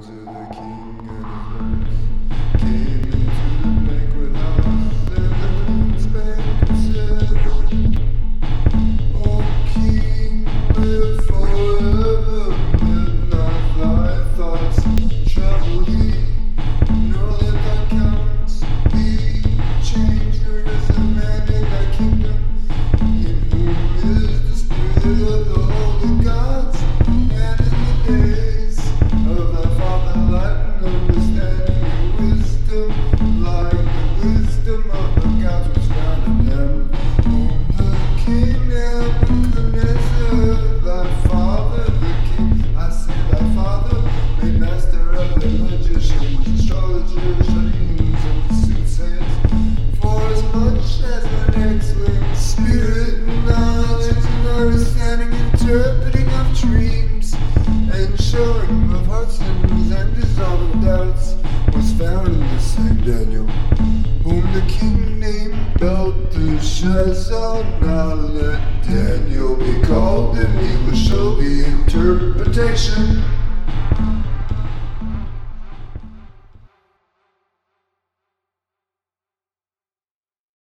to the king. Interpreting of dreams and showing of heart sins and dissolving doubts was found in the same Daniel, whom the king named Belteshazzar. Now let Daniel be called, and he will show the interpretation.